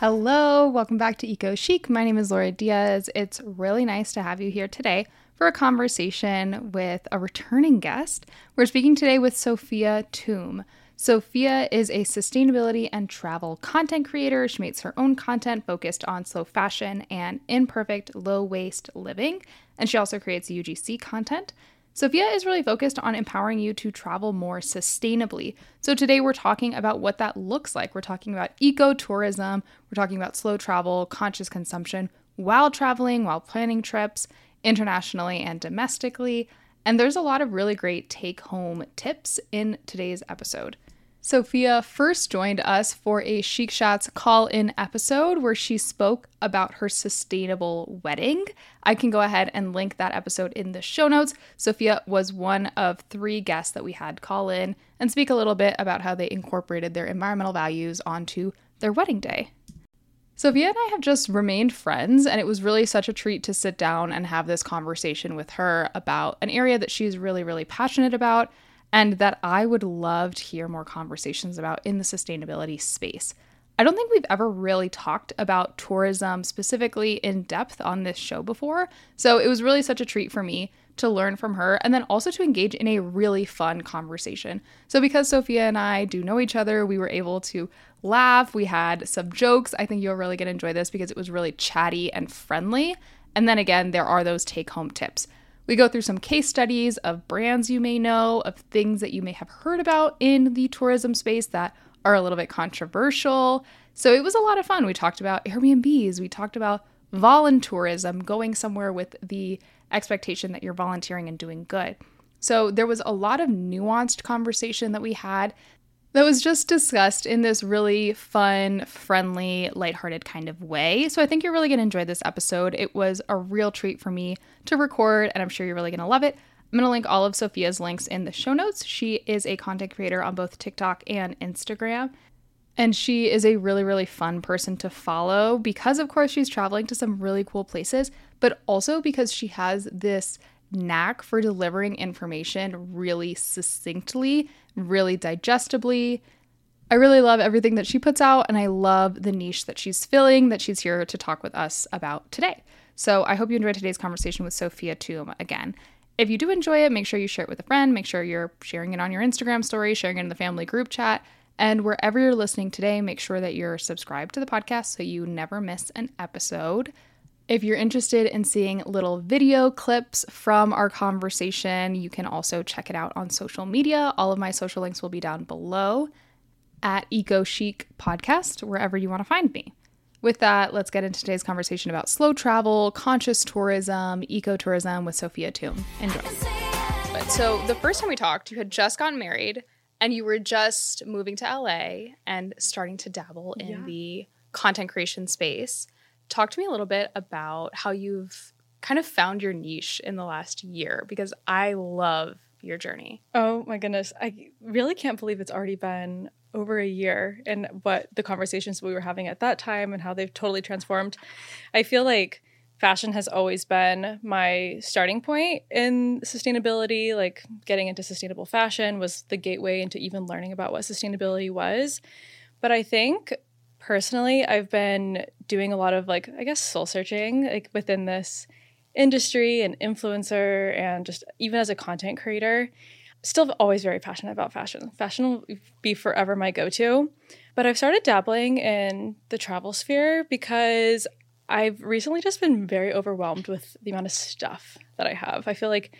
Hello, welcome back to Eco Chic. My name is Laura Diez. It's really nice to have you here today for a conversation with a returning guest. We're speaking today with Sophia Toomb. Sophia is a sustainability and travel content creator. She makes her own content focused on slow fashion and imperfect, low waste living. And she also creates UGC content. Sophia is really focused on empowering you to travel more sustainably. So today we're talking about what that looks like. We're talking about ecotourism, we're talking about slow travel, conscious consumption while traveling, while planning trips internationally and domestically. And there's a lot of really great take home tips in today's episode. Sophia first joined us for a Chic Chats call in episode where she spoke about her sustainable wedding. I can go ahead and link that episode in the show notes. Sophia was one of three guests that we had call in and speak a little bit about how they incorporated their environmental values onto their wedding day. Sophia and I have just remained friends, and it was really such a treat to sit down and have this conversation with her about an area that she's really, really passionate about and that I would love to hear more conversations about in the sustainability space. I don't think we've ever really talked about tourism specifically in depth on this show before. So it was really such a treat for me to learn from her and then also to engage in a really fun conversation. So because Sophia and I do know each other, we were able to laugh. We had some jokes. I think you're really going to enjoy this because it was really chatty and friendly. And then again, there are those take home tips. We go through some case studies of brands you may know, of things that you may have heard about in the tourism space that are a little bit controversial. So it was a lot of fun. We talked about Airbnbs, we talked about voluntourism, going somewhere with the expectation that you're volunteering and doing good. So there was a lot of nuanced conversation that we had that was just discussed in this really fun, friendly, lighthearted kind of way. So I think you're really going to enjoy this episode. It was a real treat for me to record, and I'm sure you're really going to love it. I'm going to link all of Sophia's links in the show notes. She is a content creator on both TikTok and Instagram. And she is a really, really fun person to follow because, of course, she's traveling to some really cool places, but also because she has this knack for delivering information really succinctly, really digestibly. I really love everything that she puts out, and I love the niche that she's filling that she's here to talk with us about today. So I hope you enjoyed today's conversation with Sophia Toomb again. If you do enjoy it, make sure you share it with a friend. Make sure you're sharing it on your Instagram story, sharing it in the family group chat. And wherever you're listening today, make sure that you're subscribed to the podcast so you never miss an episode. If you're interested in seeing little video clips from our conversation, you can also check it out on social media. All of my social links will be down below at Eco Chic Podcast, wherever you want to find me. With that, let's get into today's conversation about slow travel, conscious tourism, ecotourism with Sophia Toomb. Enjoy. So, the first time we talked, you had just gotten married and you were just moving to LA and starting to dabble in yeah. the content creation space talk to me a little bit about how you've kind of found your niche in the last year because I love your journey. Oh my goodness. I really can't believe it's already been over a year and what the conversations we were having at that time and how they've totally transformed. I feel like fashion has always been my starting point in sustainability. Like getting into sustainable fashion was the gateway into even learning about what sustainability was. But I think personally, I've been doing a lot of like, I guess, soul searching, like within this industry and influencer, and just even as a content creator. Still always very passionate about fashion. Fashion will be forever my go to. But I've started dabbling in the travel sphere because I've recently just been very overwhelmed with the amount of stuff that I have. I feel like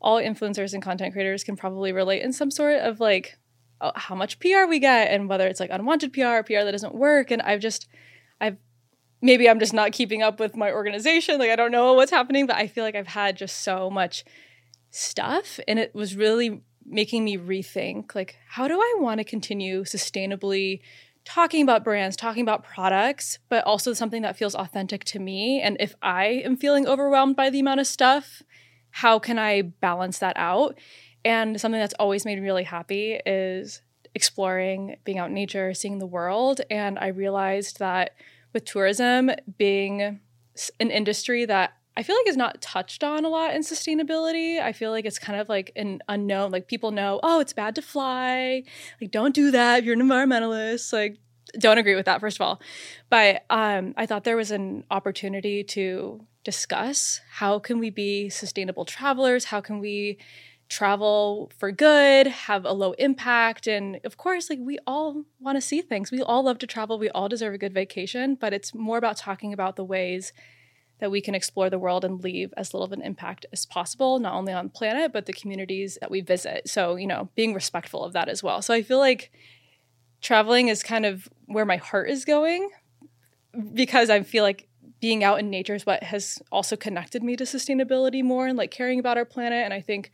all influencers and content creators can probably relate in some sort of like Uh, how much PR we get and whether it's like unwanted PR PR that doesn't work. And I've just, I've, maybe I'm just not keeping up with my organization. Like I don't know what's happening, but I feel like I've had just so much stuff and it was really making me rethink like how do I want to continue sustainably talking about brands, talking about products, but also something that feels authentic to me. And if I am feeling overwhelmed by the amount of stuff, how can I balance that out? And something that's always made me really happy is exploring, being out in nature, seeing the world. And I realized that with tourism being an industry that I feel like is not touched on a lot in sustainability. I feel like it's kind of like an unknown. Like people know, oh, it's bad to fly. Like don't do that if you're an environmentalist. Like don't agree with that first of all. But um, I thought there was an opportunity to discuss how can we be sustainable travelers? How can we travel for good, have a low impact. And of course, like we all want to see things. We all love to travel. We all deserve a good vacation, but it's more about talking about the ways that we can explore the world and leave as little of an impact as possible, not only on the planet, but the communities that we visit. So, you know, being respectful of that as well. So I feel like traveling is kind of where my heart is going because I feel like being out in nature is what has also connected me to sustainability more and like caring about our planet. And I think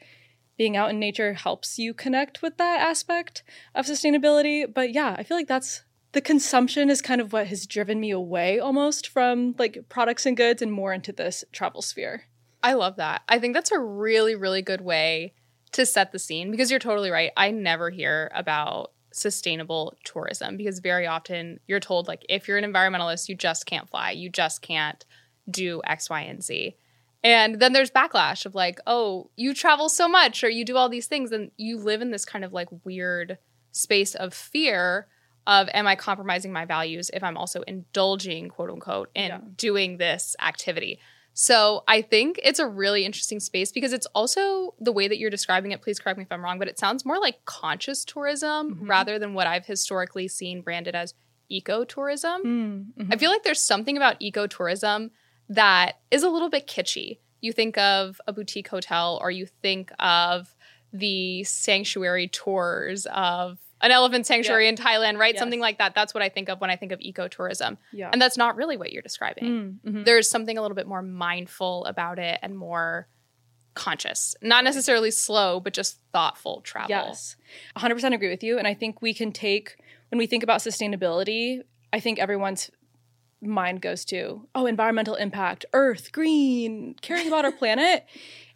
being out in nature helps you connect with that aspect of sustainability. But yeah, I feel like that's the consumption is kind of what has driven me away almost from like products and goods and more into this travel sphere. I love that. I think that's a really, really good way to set the scene because you're totally right. I never hear about sustainable tourism because very often you're told, like, if you're an environmentalist, you just can't fly, you just can't do X, Y, and Z. And then there's backlash of like, oh, you travel so much or you do all these things, and you live in this kind of like weird space of fear of am I compromising my values if I'm also indulging, quote unquote, in yeah. doing this activity. So I think it's a really interesting space because it's also the way that you're describing it. Please correct me if I'm wrong, but it sounds more like conscious tourism mm-hmm. rather than what I've historically seen branded as ecotourism. Mm-hmm. I feel like there's something about ecotourism that is a little bit kitschy. You think of a boutique hotel or you think of the sanctuary tours of an elephant sanctuary yeah. in Thailand, right? Yes. Something like that. That's what I think of when I think of ecotourism. Yeah. And that's not really what you're describing. Mm, mm-hmm. There's something a little bit more mindful about it and more conscious. Not necessarily slow, but just thoughtful travel. Yes. 100% agree with you. And I think we can take, when we think about sustainability, I think everyone's mind goes to, oh, environmental impact, earth, green, caring about our planet.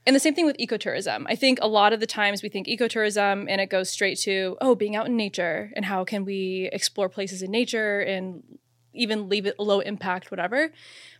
And the same thing with ecotourism. I think a lot of the times we think ecotourism and it goes straight to, oh, being out in nature and how can we explore places in nature and even leave it low impact, whatever.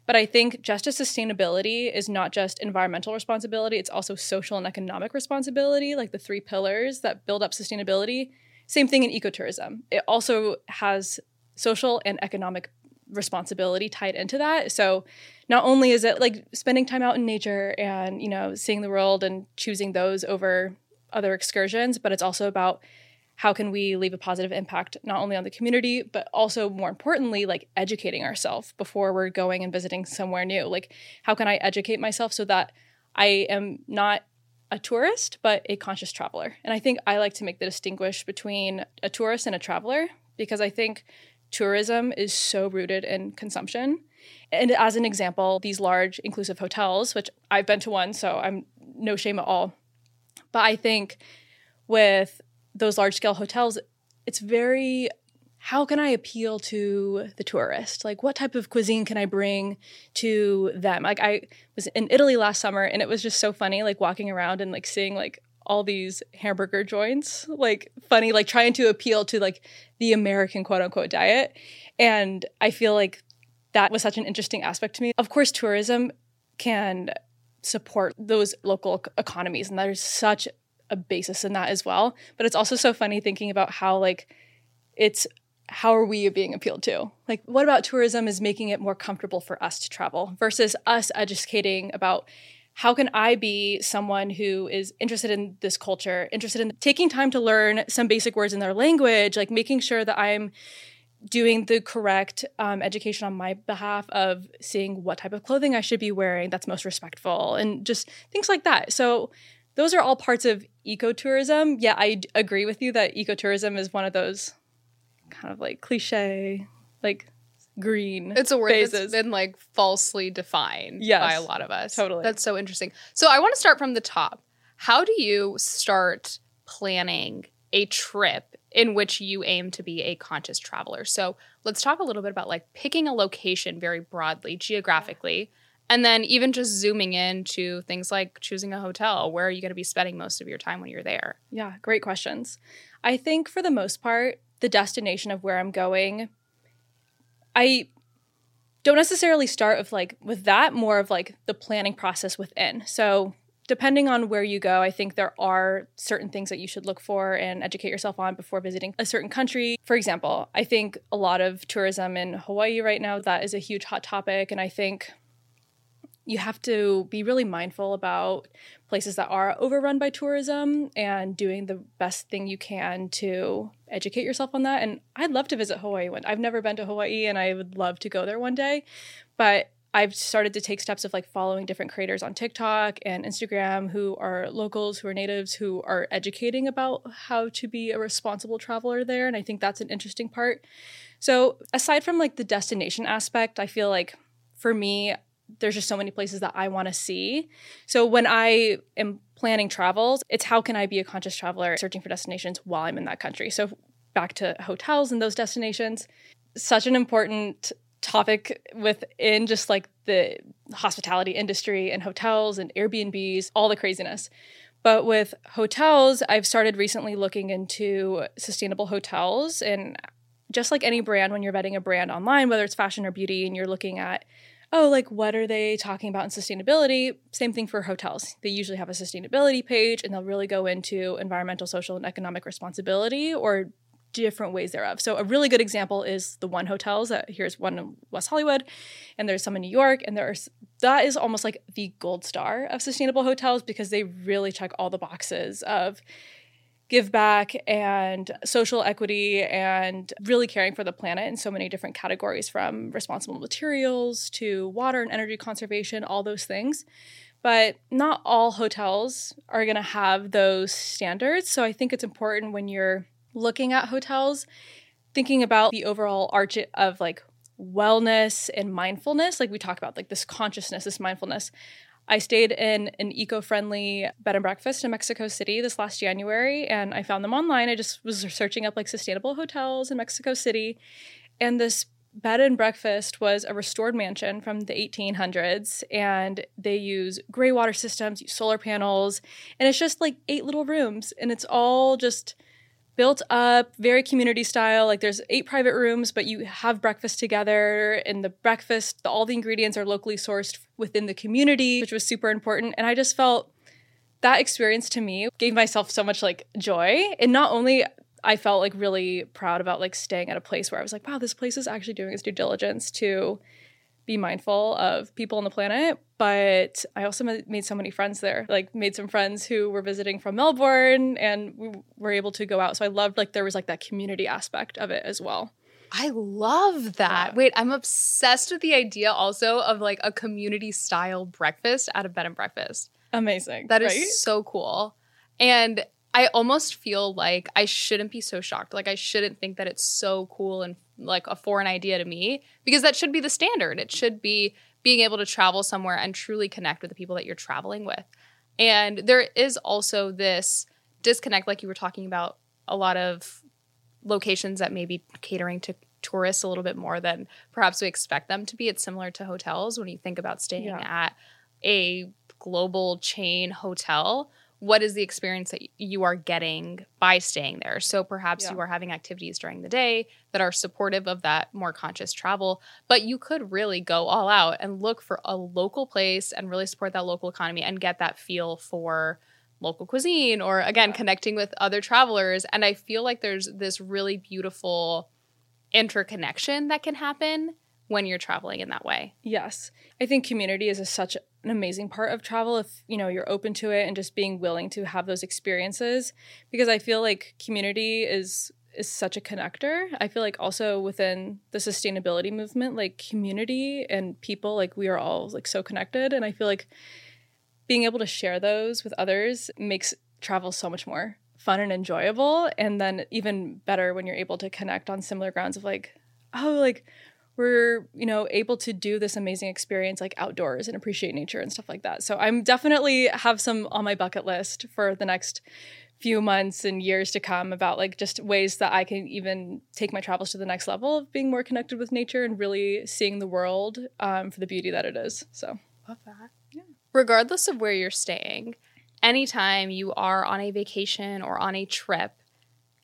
But I think just as sustainability is not just environmental responsibility, it's also social and economic responsibility, like the three pillars that build up sustainability. Same thing in ecotourism. It also has social and economic responsibility tied into that. So not only is it like spending time out in nature and, you know, seeing the world and choosing those over other excursions, but it's also about how can we leave a positive impact not only on the community but also more importantly like educating ourselves before we're going and visiting somewhere new like how can i educate myself so that i am not a tourist but a conscious traveler and i think i like to make the distinguish between a tourist and a traveler because i think tourism is so rooted in consumption. And as an example, these large inclusive hotels, which I've been to one, so I'm no shame at all. But I think with those large scale hotels, it's very how can I appeal to the tourist? Like, what type of cuisine can I bring to them? Like, I was in Italy last summer and it was just so funny, like walking around and like seeing like all these hamburger joints, like funny, like trying to appeal to like the American quote unquote diet. And I feel like that was such an interesting aspect to me. Of course, tourism can support those local economies, and there's such a basis in that as well. But it's also so funny thinking about how like it's how are we being appealed to? Like, what about tourism is making it more comfortable for us to travel versus us educating about how can I be someone who is interested in this culture, interested in taking time to learn some basic words in their language, like making sure that I'm doing the correct um, education on my behalf of seeing what type of clothing I should be wearing that's most respectful and just things like that. So those are all parts of ecotourism. Yeah, I agree with you that ecotourism is one of those kind of like cliche, like green. It's a word phases. that's been like falsely defined Yes, by a lot of us. totally. That's so interesting. So I want to start from the top. How do you start planning a trip in which you aim to be a conscious traveler? So let's talk a little bit about like picking a location very broadly, geographically, and then even just zooming into things like choosing a hotel. Where are you going to be spending most of your time when you're there? Yeah, great questions. I think for the most part, the destination of where I'm going, I don't necessarily start with like with that, more of like the planning process within. So depending on where you go, I think there are certain things that you should look for and educate yourself on before visiting a certain country. For example, I think a lot of tourism in Hawaii right now, that is a huge hot topic. And I think you have to be really mindful about places that are overrun by tourism and doing the best thing you can to educate yourself on that. And I'd love to visit Hawaii. One, I've never been to Hawaii, and I would love to go there one day. But I've started to take steps of like following different creators on TikTok and Instagram who are locals, who are natives, who are educating about how to be a responsible traveler there. And I think that's an interesting part. So, aside from like the destination aspect, I feel like for me, there's just so many places that I want to see. So when I am planning travels, it's how can I be a conscious traveler searching for destinations while I'm in that country. So back to hotels and those destinations, such an important topic within just like the hospitality industry and hotels and Airbnbs, all the craziness. But with hotels, I've started recently looking into sustainable hotels and just like any brand when you're vetting a brand online, whether it's fashion or beauty and you're looking at oh, like what are they talking about in sustainability? Same thing for hotels. They usually have a sustainability page and they'll really go into environmental, social, and economic responsibility or different ways thereof. So a really good example is the One Hotels. Here's one in West Hollywood, and there's some in New York, and there's that is almost like the gold star of sustainable hotels because they really check all the boxes of give back and social equity and really caring for the planet in so many different categories from responsible materials to water and energy conservation, all those things. But not all hotels are going to have those standards. So I think it's important when you're looking at hotels, thinking about the overall arch of like wellness and mindfulness. Like we talk about, like this consciousness, this mindfulness. I stayed in an eco friendly bed and breakfast in Mexico City this last January, and I found them online. I just was searching up like sustainable hotels in Mexico City. And this bed and breakfast was a restored mansion from the 1800s, and they use gray water systems, use solar panels, and it's just like eight little rooms, and it's all just built up, very community style. Like there's eight private rooms, but you have breakfast together, and the breakfast, the, all the ingredients are locally sourced within the community, which was super important. And I just felt that experience to me gave myself so much like joy. And not only I felt like really proud about like staying at a place where I was like, wow, this place is actually doing its due diligence to be mindful of people on the planet. But I also made so many friends there, like made some friends who were visiting from Melbourne and we were able to go out. So I loved like there was like that community aspect of it as well. I love that. Yeah. Wait, I'm obsessed with the idea also of like a community style breakfast at a bed and breakfast. Amazing. That is right? so cool. And I almost feel like I shouldn't be so shocked. Like I shouldn't think that it's so cool and like a foreign idea to me because that should be the standard. It should be being able to travel somewhere and truly connect with the people that you're traveling with. And there is also this disconnect like you were talking about a lot of locations that may be catering to tourists a little bit more than perhaps we expect them to be. It's similar to hotels when you think about staying Yeah. at a global chain hotel. What is the experience that you are getting by staying there? So perhaps Yeah. you are having activities during the day that are supportive of that more conscious travel, but you could really go all out and look for a local place and really support that local economy and get that feel for local cuisine or again connecting with other travelers and i feel like there's this really beautiful interconnection that can happen when you're traveling in that way Yes. I think community is a, such an amazing part of travel if, you know, you're open to it and just being willing to have those experiences because I feel like community is is such a connector. I feel like also within the sustainability movement, like community and people, like we are all like so connected. And I feel like being able to share those with others makes travel so much more fun and enjoyable. And then even better when you're able to connect on similar grounds of like, oh, like we're, you know, able to do this amazing experience like outdoors and appreciate nature and stuff like that. So I'm definitely have some on my bucket list for the next few months and years to come about like just ways that I can even take my travels to the next level of being more connected with nature and really seeing the world um, for the beauty that it is. So love that. Yeah. Regardless of where you're staying, anytime you are on a vacation or on a trip,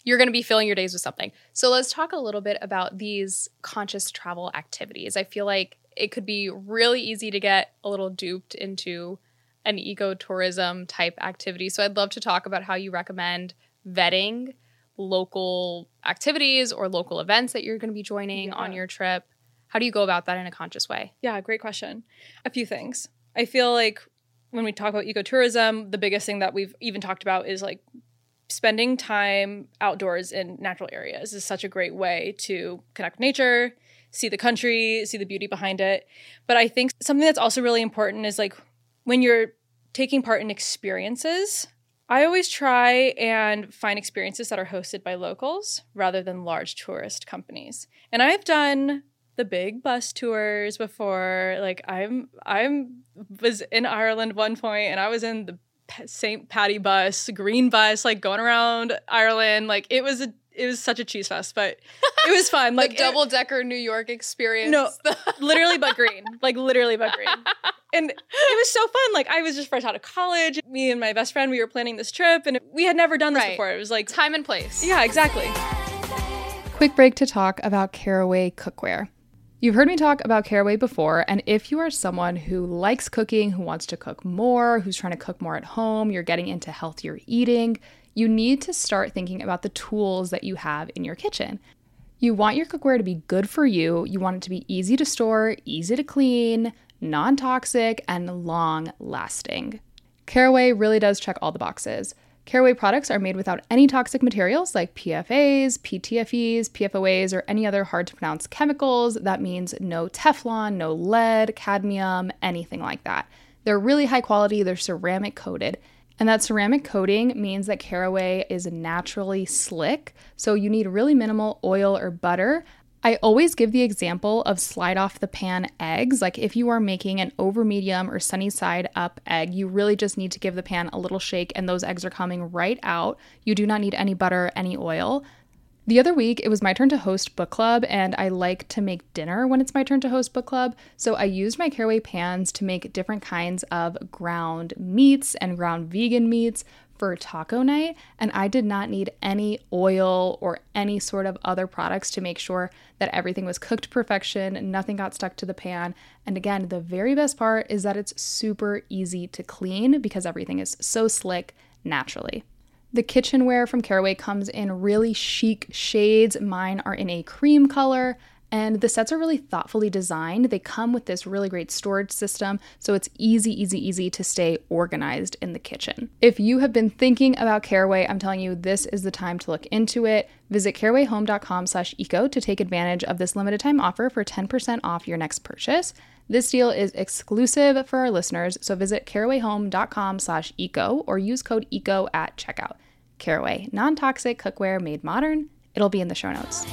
you're going to be filling your days with something. So let's talk a little bit about these conscious travel activities. I feel like it could be really easy to get a little duped into an ecotourism type activity. So I'd love to talk about how you recommend vetting local activities or local events that you're going to be joining yeah. on your trip. How do you go about that in a conscious way? Yeah, great question. A few things. I feel like when we talk about ecotourism, the biggest thing that we've even talked about is like spending time outdoors in natural areas is such a great way to connect with nature, see the country, see the beauty behind it. But I think something that's also really important is like when you're taking part in experiences, I always try and find experiences that are hosted by locals rather than large tourist companies. And I've done the big bus tours before. Like I'm I'm was in Ireland one point and I was in the St. Patty bus, green bus, like going around Ireland. Like it was a it was such a cheese fest, but it was fun. Like double decker New York experience. No, literally but green. Like literally but green. And it was so fun. Like I was just fresh out of college. Me and my best friend, we were planning this trip, and we had never done this right. before. It was like time and place. Yeah, exactly. Quick break to talk about Caraway cookware. You've heard me talk about Caraway before, and if you are someone who likes cooking, who wants to cook more, who's trying to cook more at home, you're getting into healthier eating, you need to start thinking about the tools that you have in your kitchen. You want your cookware to be good for you. You want it to be easy to store, easy to clean, non toxic, and long lasting. Caraway really does check all the boxes. Caraway products are made without any toxic materials like PFAs, PTFEs, PFOAs, or any other hard to pronounce chemicals. That means no Teflon, no lead, cadmium, anything like that. They're really high quality, they're ceramic coated, and that ceramic coating means that caraway is naturally slick, so you need really minimal oil or butter. I always give the example of slide off the pan eggs. Like if you are making an over medium or sunny side up egg, you really just need to give the pan a little shake and those eggs are coming right out. You do not need any butter, any oil. The other week, it was my turn to host book club, and I like to make dinner when it's my turn to host book club. So I used my caraway pans to make different kinds of ground meats and ground vegan meats for taco night. And I did not need any oil or any sort of other products to make sure that everything was cooked to perfection, nothing got stuck to the pan. And again, the very best part is that it's super easy to clean because everything is so slick naturally. The kitchenware from Caraway comes in really chic shades. Mine are in a cream color. And the sets are really thoughtfully designed. They come with this really great storage system, so it's easy, easy, easy to stay organized in the kitchen. If you have been thinking about Caraway, I'm telling you, this is the time to look into it. Visit carawayhome.com slash eco to take advantage of this limited time offer for 10% off your next purchase. This deal is exclusive for our listeners, so visit carawayhome.com slash eco or use code ECO at checkout. Caraway, non toxic cookware made modern. It'll be in the show notes.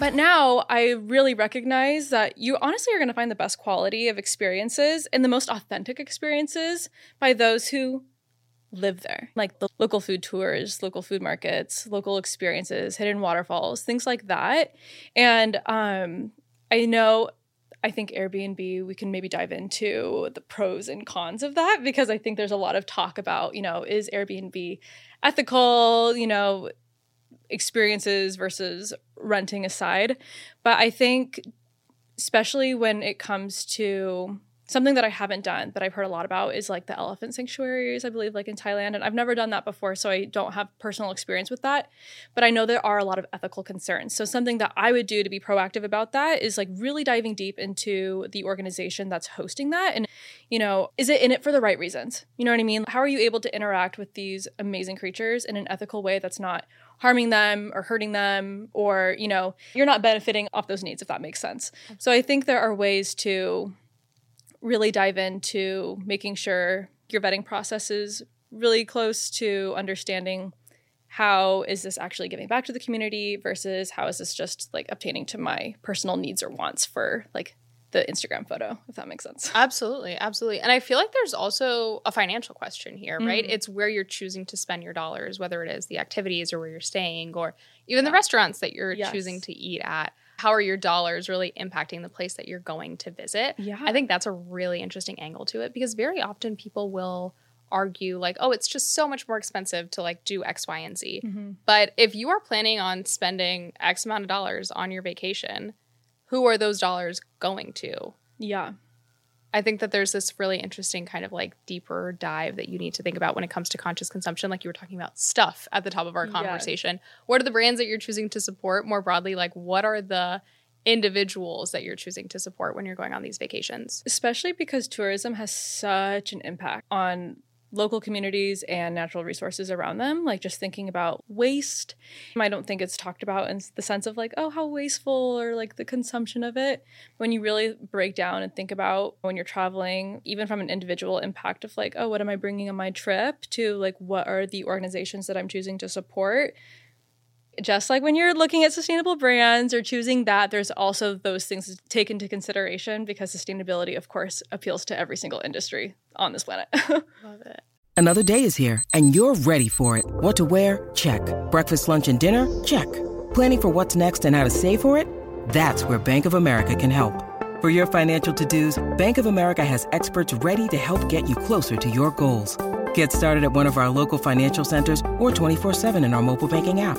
But now I really recognize that you honestly are going to find the best quality of experiences and the most authentic experiences by those who live there, like the local food tours, local food markets, local experiences, hidden waterfalls, things like that. And um, I know I think Airbnb, we can maybe dive into the pros and cons of that because I think there's a lot of talk about, you know, is Airbnb ethical, you know, experiences versus renting aside. But I think, especially when it comes to something that I haven't done that I've heard a lot about is like the elephant sanctuaries, I believe, like in Thailand. And I've never done that before, so I don't have personal experience with that. But I know there are a lot of ethical concerns. So something that I would do to be proactive about that is like really diving deep into the organization that's hosting that. And, you know, is it in it for the right reasons? You know what I mean? How are you able to interact with these amazing creatures in an ethical way that's not harming them or hurting them or you know you're not benefiting off those needs if that makes sense so i think there are ways to really dive into making sure your vetting process is really close to understanding how is this actually giving back to the community versus how is this just like obtaining to my personal needs or wants for like the Instagram photo, if that makes sense. Absolutely, absolutely. And I feel like there's also a financial question here, right? Mm-hmm. It's where you're choosing to spend your dollars, whether it is the activities or where you're staying or even yeah. the restaurants that you're yes. choosing to eat at how are your dollars really impacting the place that you're going to visit? Yeah. I think that's a really interesting angle to it because very often people will argue like, oh, it's just so much more expensive to like do X, Y, and Z. Mm-hmm. But if you are planning on spending X amount of dollars on your vacation, who are those dollars going to? Yeah. I think that there's this really interesting kind of like deeper dive that you need to think about when it comes to conscious consumption. Like you were talking about stuff at the top of our conversation. Yeah. What are the brands that you're choosing to support more broadly? Like what are the individuals that you're choosing to support when you're going on these vacations? Especially because tourism has such an impact on local communities and natural resources around them. Like just thinking about waste. I don't think it's talked about in the sense of like, oh, how wasteful or like the consumption of it. When you really break down and think about when you're traveling, even from an individual impact of like, oh, what am I bringing on my trip to like, what are the organizations that I'm choosing to support? Just like when you're looking at sustainable brands or choosing that, there's also those things to take into consideration because sustainability, of course, appeals to every single industry on this planet. Love it. Another day is here and you're ready for it. What to wear? Check. Breakfast, lunch, and dinner? Check. Planning for what's next and how to save for it? That's where Bank of America can help. For your financial to dos, Bank of America has experts ready to help get you closer to your goals. Get started at one of our local financial centers or 24 7 in our mobile banking app.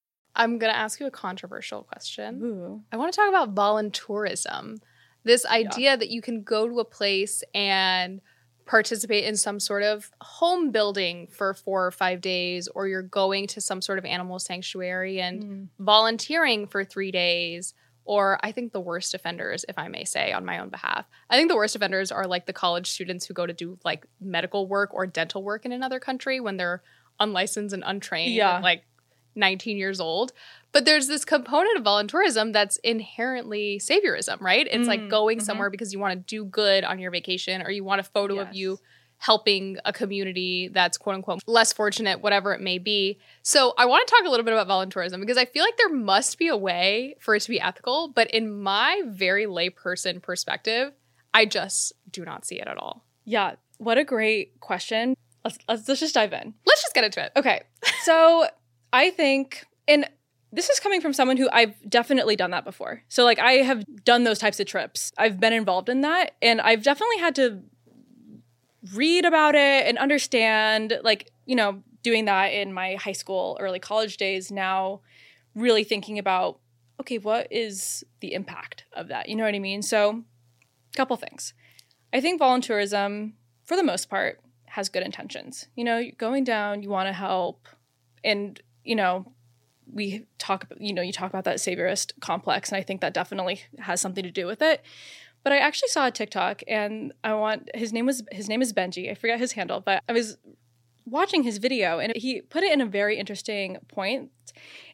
I'm going to ask you a controversial question. Ooh. I want to talk about voluntourism. This idea yeah. that you can go to a place and participate in some sort of home building for four or five days, or you're going to some sort of animal sanctuary and mm. volunteering for three days. Or I think the worst offenders, if I may say on my own behalf, I think the worst offenders are like the college students who go to do like medical work or dental work in another country when they're unlicensed and untrained. Yeah. And, like 19 years old. But there's this component of voluntourism that's inherently saviorism, right? It's mm, like going mm-hmm. somewhere because you want to do good on your vacation or you want a photo yes. of you helping a community that's quote unquote less fortunate, whatever it may be. So I want to talk a little bit about voluntourism because I feel like there must be a way for it to be ethical. But in my very layperson perspective, I just do not see it at all. Yeah. What a great question. Let's, let's, let's just dive in. Let's just get into it. Okay. So I think, and this is coming from someone who I've definitely done that before. So, like, I have done those types of trips. I've been involved in that, and I've definitely had to read about it and understand, like, you know, doing that in my high school, early college days. Now, really thinking about, okay, what is the impact of that? You know what I mean? So, a couple things. I think voluntourism, for the most part, has good intentions. You know, going down, you want to help, and you know, we talk, you know, you talk about that saviorist complex, and I think that definitely has something to do with it. But I actually saw a TikTok, and I want his name was his name is Benji. I forget his handle, but I was watching his video, and he put it in a very interesting point,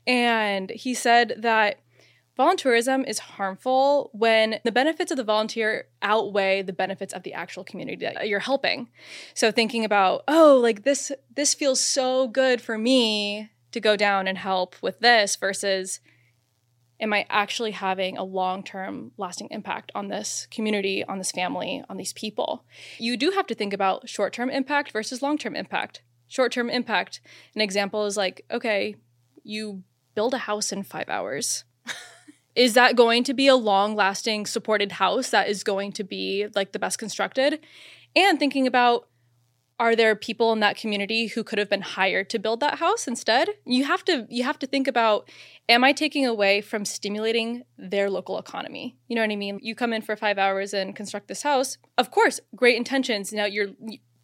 and he said that Volunteerism is harmful when the benefits of the volunteer outweigh the benefits of the actual community that you're helping. So thinking about, oh, like this this feels so good for me to go down and help with this versus am I actually having a long-term lasting impact on this community, on this family, on these people? You do have to think about short-term impact versus long-term impact. Short-term impact, an example is like, okay, you build a house in 5 hours is that going to be a long lasting supported house that is going to be like the best constructed and thinking about are there people in that community who could have been hired to build that house instead? You have to you have to think about am i taking away from stimulating their local economy? You know what i mean? You come in for 5 hours and construct this house. Of course great intentions. Now you're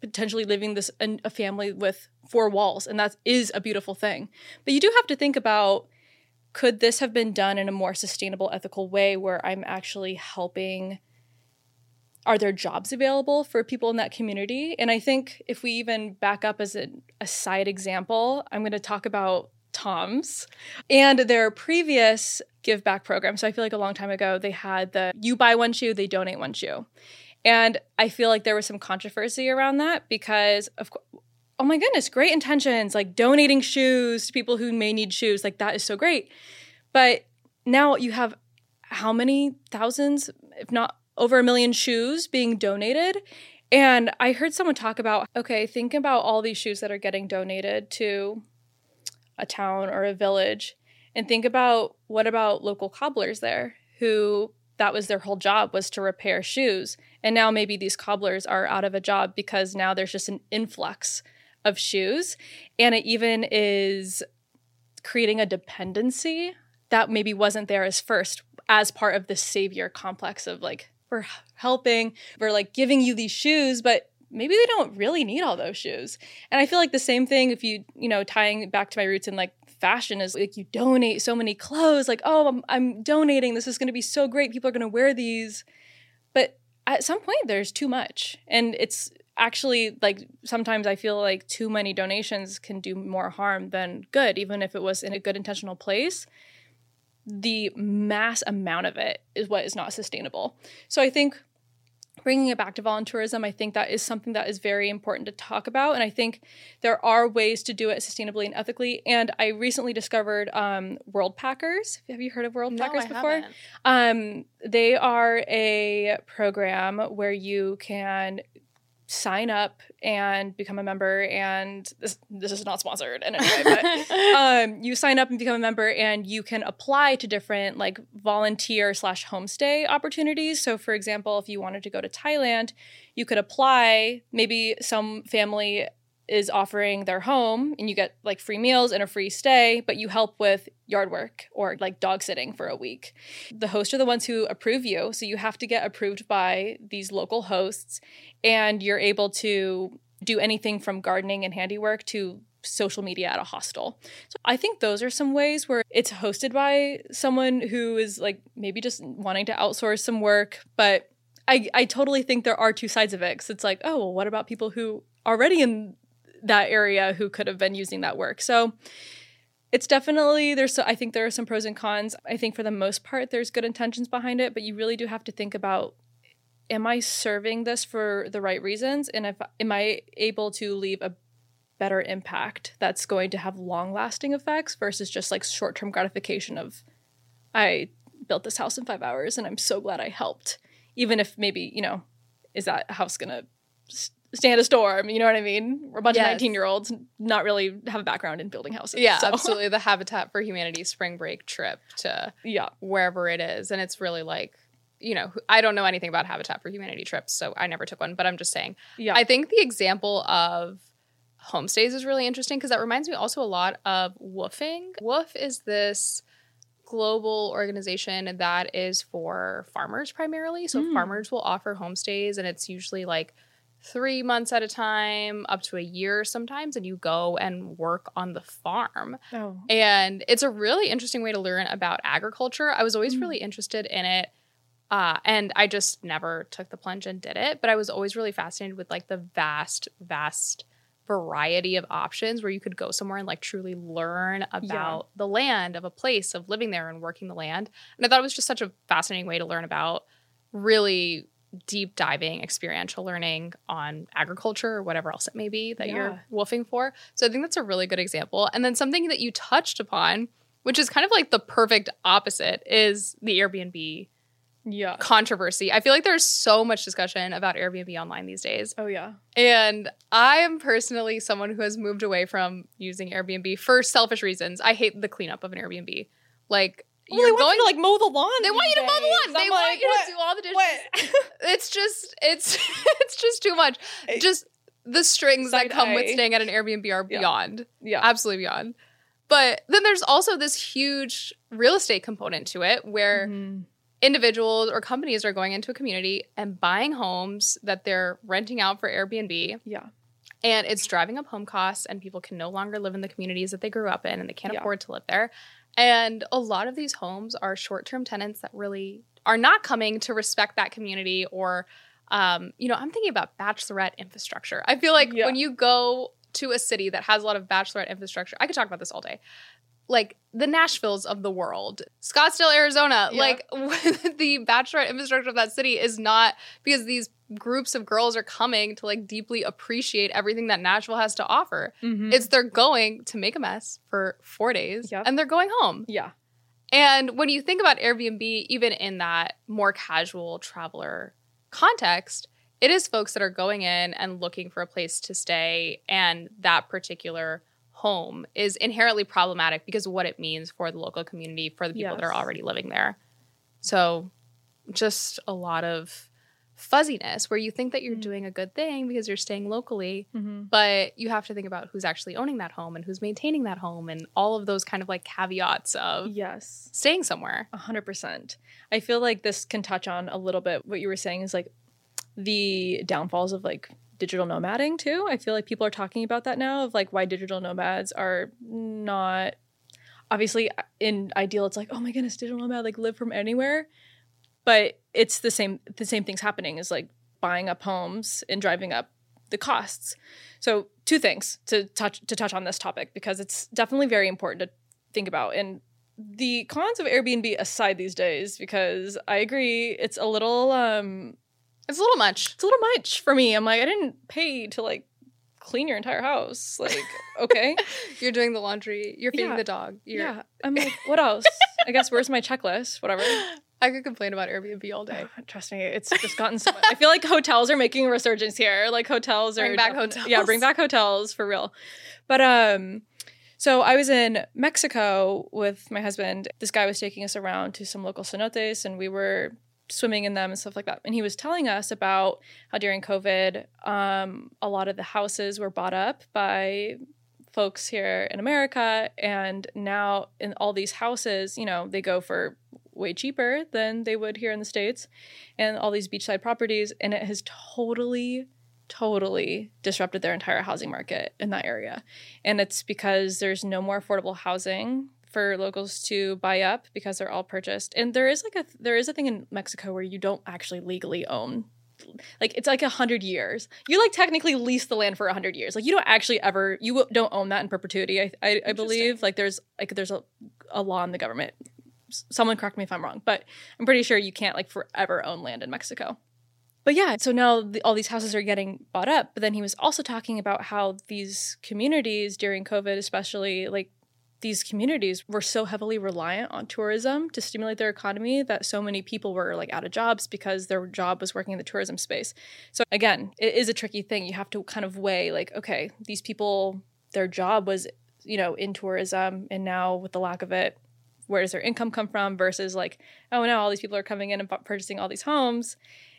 potentially living this a family with four walls and that is a beautiful thing. But you do have to think about could this have been done in a more sustainable, ethical way where I'm actually helping? Are there jobs available for people in that community? And I think if we even back up as a, a side example, I'm going to talk about TOMS and their previous give back program. So I feel like a long time ago, they had the you buy one shoe, they donate one shoe. And I feel like there was some controversy around that because, of course, oh my goodness, great intentions, like donating shoes to people who may need shoes. Like that is so great. But now you have how many thousands, if not over a million shoes being donated? And I heard someone talk about okay, think about all these shoes that are getting donated to a town or a village and think about what about local cobblers there who that was their whole job was to repair shoes and now maybe these cobblers are out of a job because now there's just an influx of shoes. And it even is creating a dependency that maybe wasn't there as first as part of the savior complex of like, we're helping, we're like giving you these shoes, but maybe they don't really need all those shoes. And I feel like the same thing if you, you know, tying back to my roots in like fashion is like you donate so many clothes, like, oh, I'm, I'm donating. This is going to be so great. People are going to wear these. But at some point, there's too much. And it's actually like sometimes I feel like too many donations can do more harm than good, even if it was in a good intentional place. The mass amount of it is what is not sustainable. So I think bringing it back to volunteerism, I think that is something that is very important to talk about. And I think there are ways to do it sustainably and ethically. And I recently discovered um, Worldpackers. Have you heard of World no, Packers I before? Um, they are a program where you can sign up and become a member and this this is not sponsored in any way but um, you sign up and become a member and you can apply to different like volunteer slash homestay opportunities. So for example if you wanted to go to thailand you could apply. Maybe some family is offering their home and you get like free meals and a free stay, but you help with yard work or like dog sitting for a week. The hosts are the ones who approve you. So you have to get approved by these local hosts and you're able to do anything from gardening and handiwork to social media at a hostel. So I think those are some ways where it's hosted by someone who is like maybe just wanting to outsource some work, but I, I totally think there are two sides of it. Cause it's like, oh, well, what about people who already in that area who could have been using that work. So it's definitely there's so, I think there are some pros and cons. I think for the most part there's good intentions behind it, but you really do have to think about am I serving this for the right reasons and if am I able to leave a better impact that's going to have long-lasting effects versus just like short-term gratification of I built this house in 5 hours and I'm so glad I helped even if maybe, you know, is that house going to stand a storm. You know what I mean? We're a bunch Yes. of 19 year olds, not really have a background in building houses. Yeah, so. absolutely. The Habitat for Humanity spring break trip to Yeah. wherever it is. And it's really like, you know, I don't know anything about Habitat for Humanity trips, so I never took one, but I'm just saying. Yeah. I think the example of homestays is really interesting because that reminds me also a lot of WWOOFing. WWOOF is this global organization that is for farmers primarily. So hmm. farmers will offer homestays and it's usually like three months at a time, up to a year sometimes, and you go and work on the farm. Oh. And it's a really interesting way to learn about agriculture. I was always really interested in it. Uh, and I just never took the plunge and did it. But I was always really fascinated with like the vast, vast variety of options where you could go somewhere and like truly learn about the land of a place of living there and working the land. And I thought it was just such a fascinating way to learn about really deep diving experiential learning on agriculture or whatever else it may be that Yeah. you're WWOOFing for. So I think that's a really good example. And then something that you touched upon, which is kind of like the perfect opposite, is the Airbnb Yeah. controversy. I feel like there's so much discussion about Airbnb online these days. Oh yeah. And I am personally someone who has moved away from using Airbnb for selfish reasons. I hate the cleanup of an Airbnb. Like Well, you're they want going you to like mow the lawn. they want you to mow the lawn. They I'm want like, you what? to do all the dishes. It's just it's it's just too much. Just the strings that come with staying at an Airbnb are Yeah. beyond. yeah. Absolutely beyond. But then there's also this huge real estate component to it where Mhm. individuals or companies are going into a community and buying homes that they're renting out for Airbnb Yeah. and it's driving up home costs and people can no longer live in the communities that they grew up in and they can't Yeah. afford to live there and a lot of these homes are short-term tenants that really are not coming to respect that community or um, you know i'm thinking about bachelorette infrastructure i feel like Yeah. when you go to a city that has a lot of bachelorette infrastructure i could talk about this all day like the Nashvilles of the world, Scottsdale, Arizona, Yeah. like the bachelorette infrastructure of that city is not because these groups of girls are coming to like deeply appreciate everything that Nashville has to offer. Mhm. It's they're going to make a mess for four days Yep. and they're going home. yeah. And when you think about Airbnb, even in that more casual traveler context, it is folks that are going in and looking for a place to stay. And that particular home is inherently problematic because of what it means for the local community, for the people that are already living there. So, just a lot of fuzziness where you think that you're Mm. doing a good thing because you're staying locally, Mm-hmm. but you have to think about who's actually owning that home and who's maintaining that home and all of those kind of like caveats of Yes. staying somewhere. A hundred percent. I feel like this can touch on a little bit what you were saying is like the downfalls of like digital nomading too. I feel like people are talking about that now of like why digital nomads are not obviously in ideal it's like oh my goodness digital nomad like live from anywhere. But it's the same the same things happening is like buying up homes and driving up the costs. So two things to touch to touch on this topic because it's definitely very important to think about. And the cons of airbnb aside these days because i agree it's a little um It's a little much. it's a little much for me i'm like i didn't pay to like clean your entire house like okay You're doing the laundry. You're feeding Yeah. the dog. You're, yeah i'm like what else i guess where's my checklist whatever I could complain about Airbnb all day. Trust me, it's just gotten so much. I feel like hotels are making a resurgence here. Like hotels are Bring back hotels. Yeah, bring back hotels for real. But um so I was in Mexico with my husband. This guy was taking us around to some local cenotes and we were swimming in them and stuff like that. And he was telling us about how during COVID, um, a lot of the houses were bought up by folks here in America. And now in all these houses, you know, they go for way cheaper than they would here in the States and all these beachside properties. And it has totally, totally disrupted their entire housing market in that area. And it's because there's no more affordable housing for locals to buy up because they're all purchased. And there is like a there is a thing in Mexico where you don't actually legally own like it's like a hundred years. You like technically lease the land for a hundred years. Like you don't actually ever you don't own that in perpetuity. I I, I believe like there's like there's a, a law in the government. Someone correct me if I'm wrong, but I'm pretty sure you can't like forever own land in Mexico. But yeah, so now the, all these houses are getting bought up. But then he was also talking about how these communities during COVID, especially like these communities were so heavily reliant on tourism to stimulate their economy that so many people were like out of jobs because their job was working in the tourism space. So again, it is a tricky thing. You have to kind of weigh like, okay, these people, their job was, you know, in tourism, and now with the lack of it, where does their income come from? Versus like, oh no, all these people are coming in and purchasing all these homes,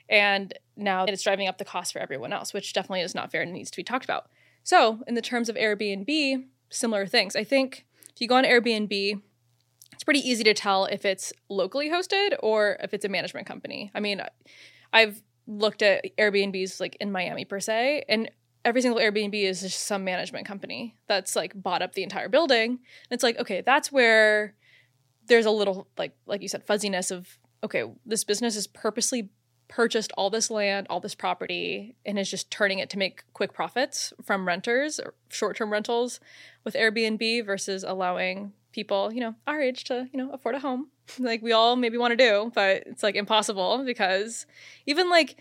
and now it's driving up the cost for everyone else, which definitely is not fair and needs to be talked about. So, in the terms of Airbnb, similar things. I think if you go on Airbnb, it's pretty easy to tell if it's locally hosted or if it's a management company. I mean, I've looked at Airbnbs like in Miami per se, and every single Airbnb is just some management company that's like bought up the entire building. And it's like, okay, that's where there's a little like like you said fuzziness of okay, this business is purposely purchased all this land, all this property, and is just turning it to make quick profits from renters or short term rentals with Airbnb versus allowing people, you know, our age to, you know, afford a home. Like we all maybe want to do, but it's like impossible because even like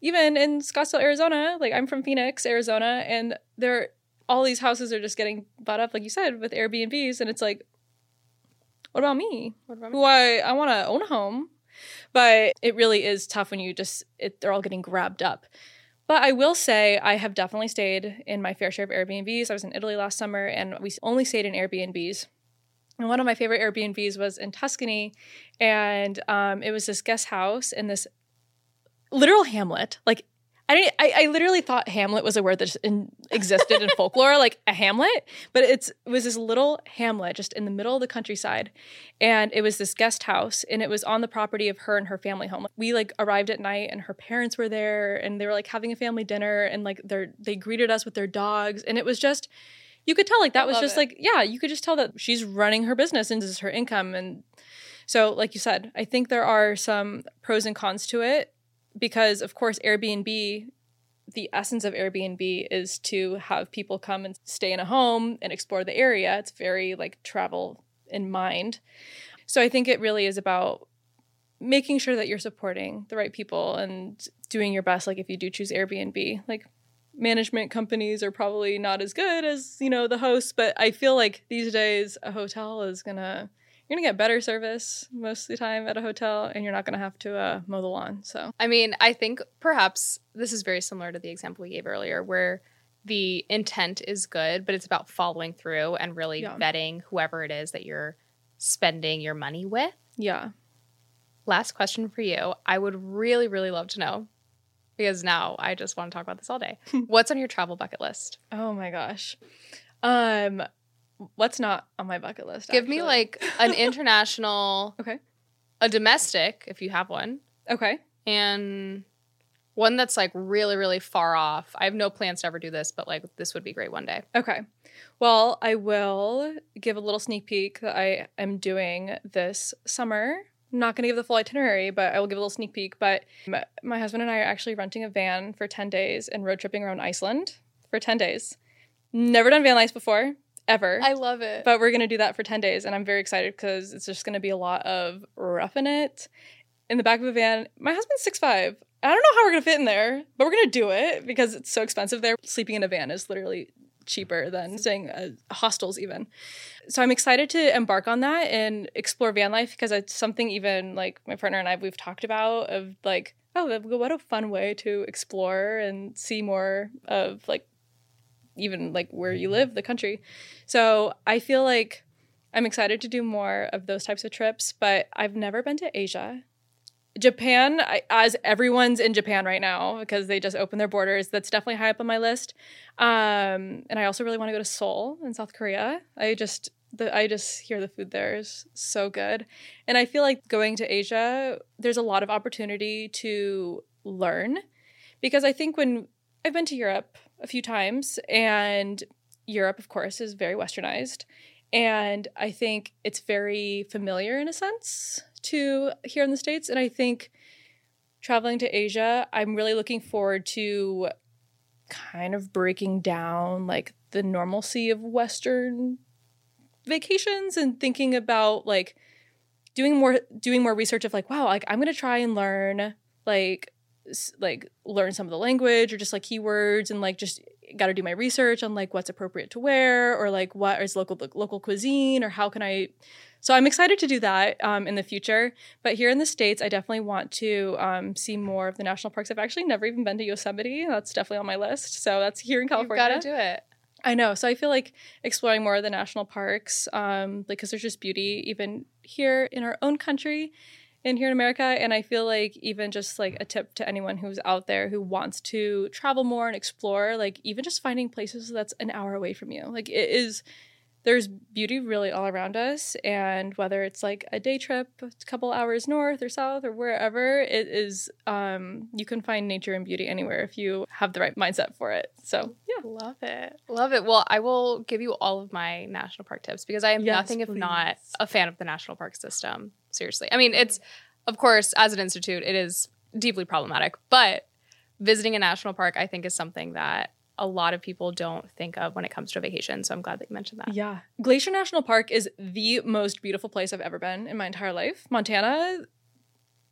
even in Scottsdale, Arizona, like I'm from Phoenix, Arizona, and there all these houses are just getting bought up, like you said, with Airbnbs, and it's like, what about me? What about me? Who I I want to own a home, but it really is tough when you just it, they're all getting grabbed up. But I will say I have definitely stayed in my fair share of Airbnbs. I was in Italy last summer, and we only stayed in Airbnbs. And one of my favorite Airbnbs was in Tuscany, and um, it was this guest house in this literal hamlet. Like I didn't. I, I literally thought Hamlet was a word that just in, existed in folklore, like a hamlet. But it's it was this little hamlet just in the middle of the countryside, and it was this guest house, and it was on the property of her and her family home. We like arrived at night, and her parents were there, and they were like having a family dinner, and like they they greeted us with their dogs, and it was just. You could tell like that I was just it. like yeah you could just tell that she's running her business and this is her income and so like you said I think there are some pros and cons to it because of course Airbnb the essence of Airbnb is to have people come and stay in a home and explore the area. It's very like travel in mind. So I think it really is about making sure that you're supporting the right people and doing your best like if you do choose Airbnb. Like management companies are probably not as good as, you know, the hosts, but I feel like these days a hotel is going to you're gonna get better service most of the time at a hotel, and you're not gonna have to uh, mow the lawn. So I mean, I think perhaps this is very similar to the example we gave earlier, where the intent is good, but it's about following through and really Yeah. vetting whoever it is that you're spending your money with. yeah, Last question for you. I would really, really love to know because now I just want to talk about this all day. What's on your travel bucket list? Oh my gosh. Um what's not on my bucket list? Give me like an international, Okay. a domestic, if you have one, Okay. and one that's like really, really far off. I have no plans to ever do this, but like this would be great one day. Okay. Well, I will give a little sneak peek that I am doing this summer. I'm not going to give the full itinerary, but I will give a little sneak peek. But my, my husband and I are actually renting a van for 10 days and road tripping around Iceland for 10 days. Never done van life before, ever. I love it. but we're going to do that for 10 days and i'm very excited because it's just going to be a lot of roughing it in the back of a van my husband's 6'5 i don't know how we're going to fit in there but we're going to do it because it's so expensive there sleeping in a van is literally cheaper than staying at hostels even so i'm excited to embark on that and explore van life because it's something even like my partner and i we've talked about of like oh what a fun way to explore and see more of like even like where you live, the country. So I feel like I'm excited to do more of those types of trips, but I've never been to Asia. Japan, I, as everyone's in Japan right now because they just opened their borders, that's definitely high up on my list. Um, and I also really want to go to Seoul in South Korea. I just the I just hear the food there is so good, and I feel like going to Asia, there's a lot of opportunity to learn, because I think when I've been to Europe a few times, and Europe, of course, is very westernized. And I think it's very familiar in a sense to here in the States. And I think traveling to Asia, I'm really looking forward to kind of breaking down like the normalcy of Western vacations and thinking about like doing more doing more research of like wow like i'm gonna try and learn like like learn some of the language or just like keywords and like just got to do my research on like what's appropriate to wear or like what is local local cuisine or how can I so I'm excited to do that um, in the future. But here in the states, I definitely want to um, see more of the national parks. I've actually never even been to Yosemite. That's definitely on my list. So that's here in You've California. got to do it. I know. So I feel like exploring more of the national parks, um, because there's just beauty even here in our own country and here in America. And I feel like even just like a tip to anyone who's out there who wants to travel more and explore, like even just finding places that's an hour away from you. Like it is there's beauty really all around us and whether it's like a day trip a couple hours north or south or wherever it is um, you can find nature and beauty anywhere if you have the right mindset for it so yeah Love it. Love it. Well, I will give you all of my national park tips because I am Yes, nothing if not a fan of the national park system. Seriously. I mean, it's, of course, as an institute, it is deeply problematic. But visiting a national park, I think, is something that a lot of people don't think of when it comes to a vacation. So I'm glad that you mentioned that. Yeah. Glacier National Park is the most beautiful place I've ever been in my entire life. Montana,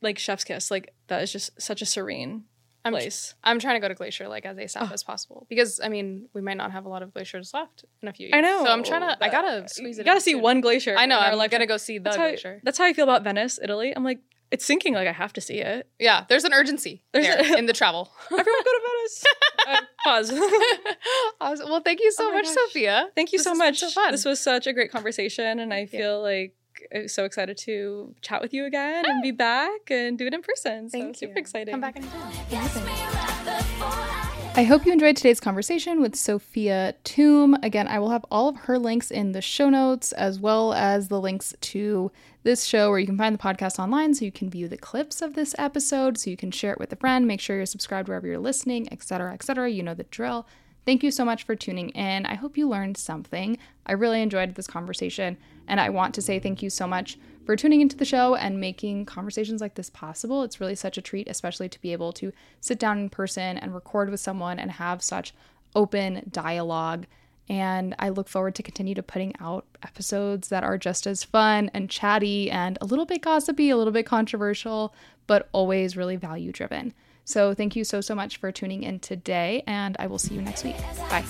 like chef's kiss, like that is just such a serene I'm, place. I'm trying to go to Glacier like as ASAP as possible because I mean we might not have a lot of glaciers left in a few years. I know. So I'm trying to. I gotta squeeze You it. gotta in see soon. one glacier. I know. I'm lifetime. gonna go see the that's how, glacier. That's how I feel about Venice, Italy. I'm like, it's sinking. Like I have to see it. Yeah, there's an urgency There's there a- in the travel. Everyone go to Venice. Uh, pause. Awesome. Well, thank you so Oh much, gosh. Sophia. Thank you This so much. so fun. This was such a great conversation, and I feel like I'm so excited to chat with you again and oh. be back and do it in person. So Thank super you. excited. Come back anytime. I hope you enjoyed today's conversation with Sophia Toomb. Again, I will have all of her links in the show notes, as well as the links to this show where you can find the podcast online so you can view the clips of this episode, so you can share it with a friend, make sure you're subscribed wherever you're listening, etc., etc. You know the drill. Thank you so much for tuning in. I hope you learned something. I really enjoyed this conversation, and I want to say thank you so much for tuning into the show and making conversations like this possible. It's really such a treat, especially to be able to sit down in person and record with someone and have such open dialogue. And I look forward to continue to putting out episodes that are just as fun and chatty and a little bit gossipy, a little bit controversial, but always really value driven. So thank you so, so much for tuning in today, and I will see you next week. Bye.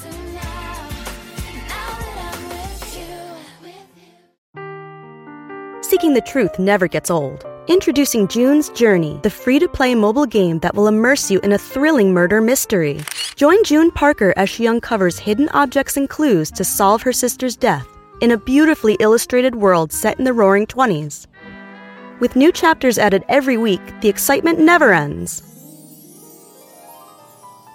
Seeking the truth never gets old. Introducing June's Journey, the free to play mobile game that will immerse you in a thrilling murder mystery. Join June Parker as she uncovers hidden objects and clues to solve her sister's death in a beautifully illustrated world set in the roaring 20s. With new chapters added every week, the excitement never ends.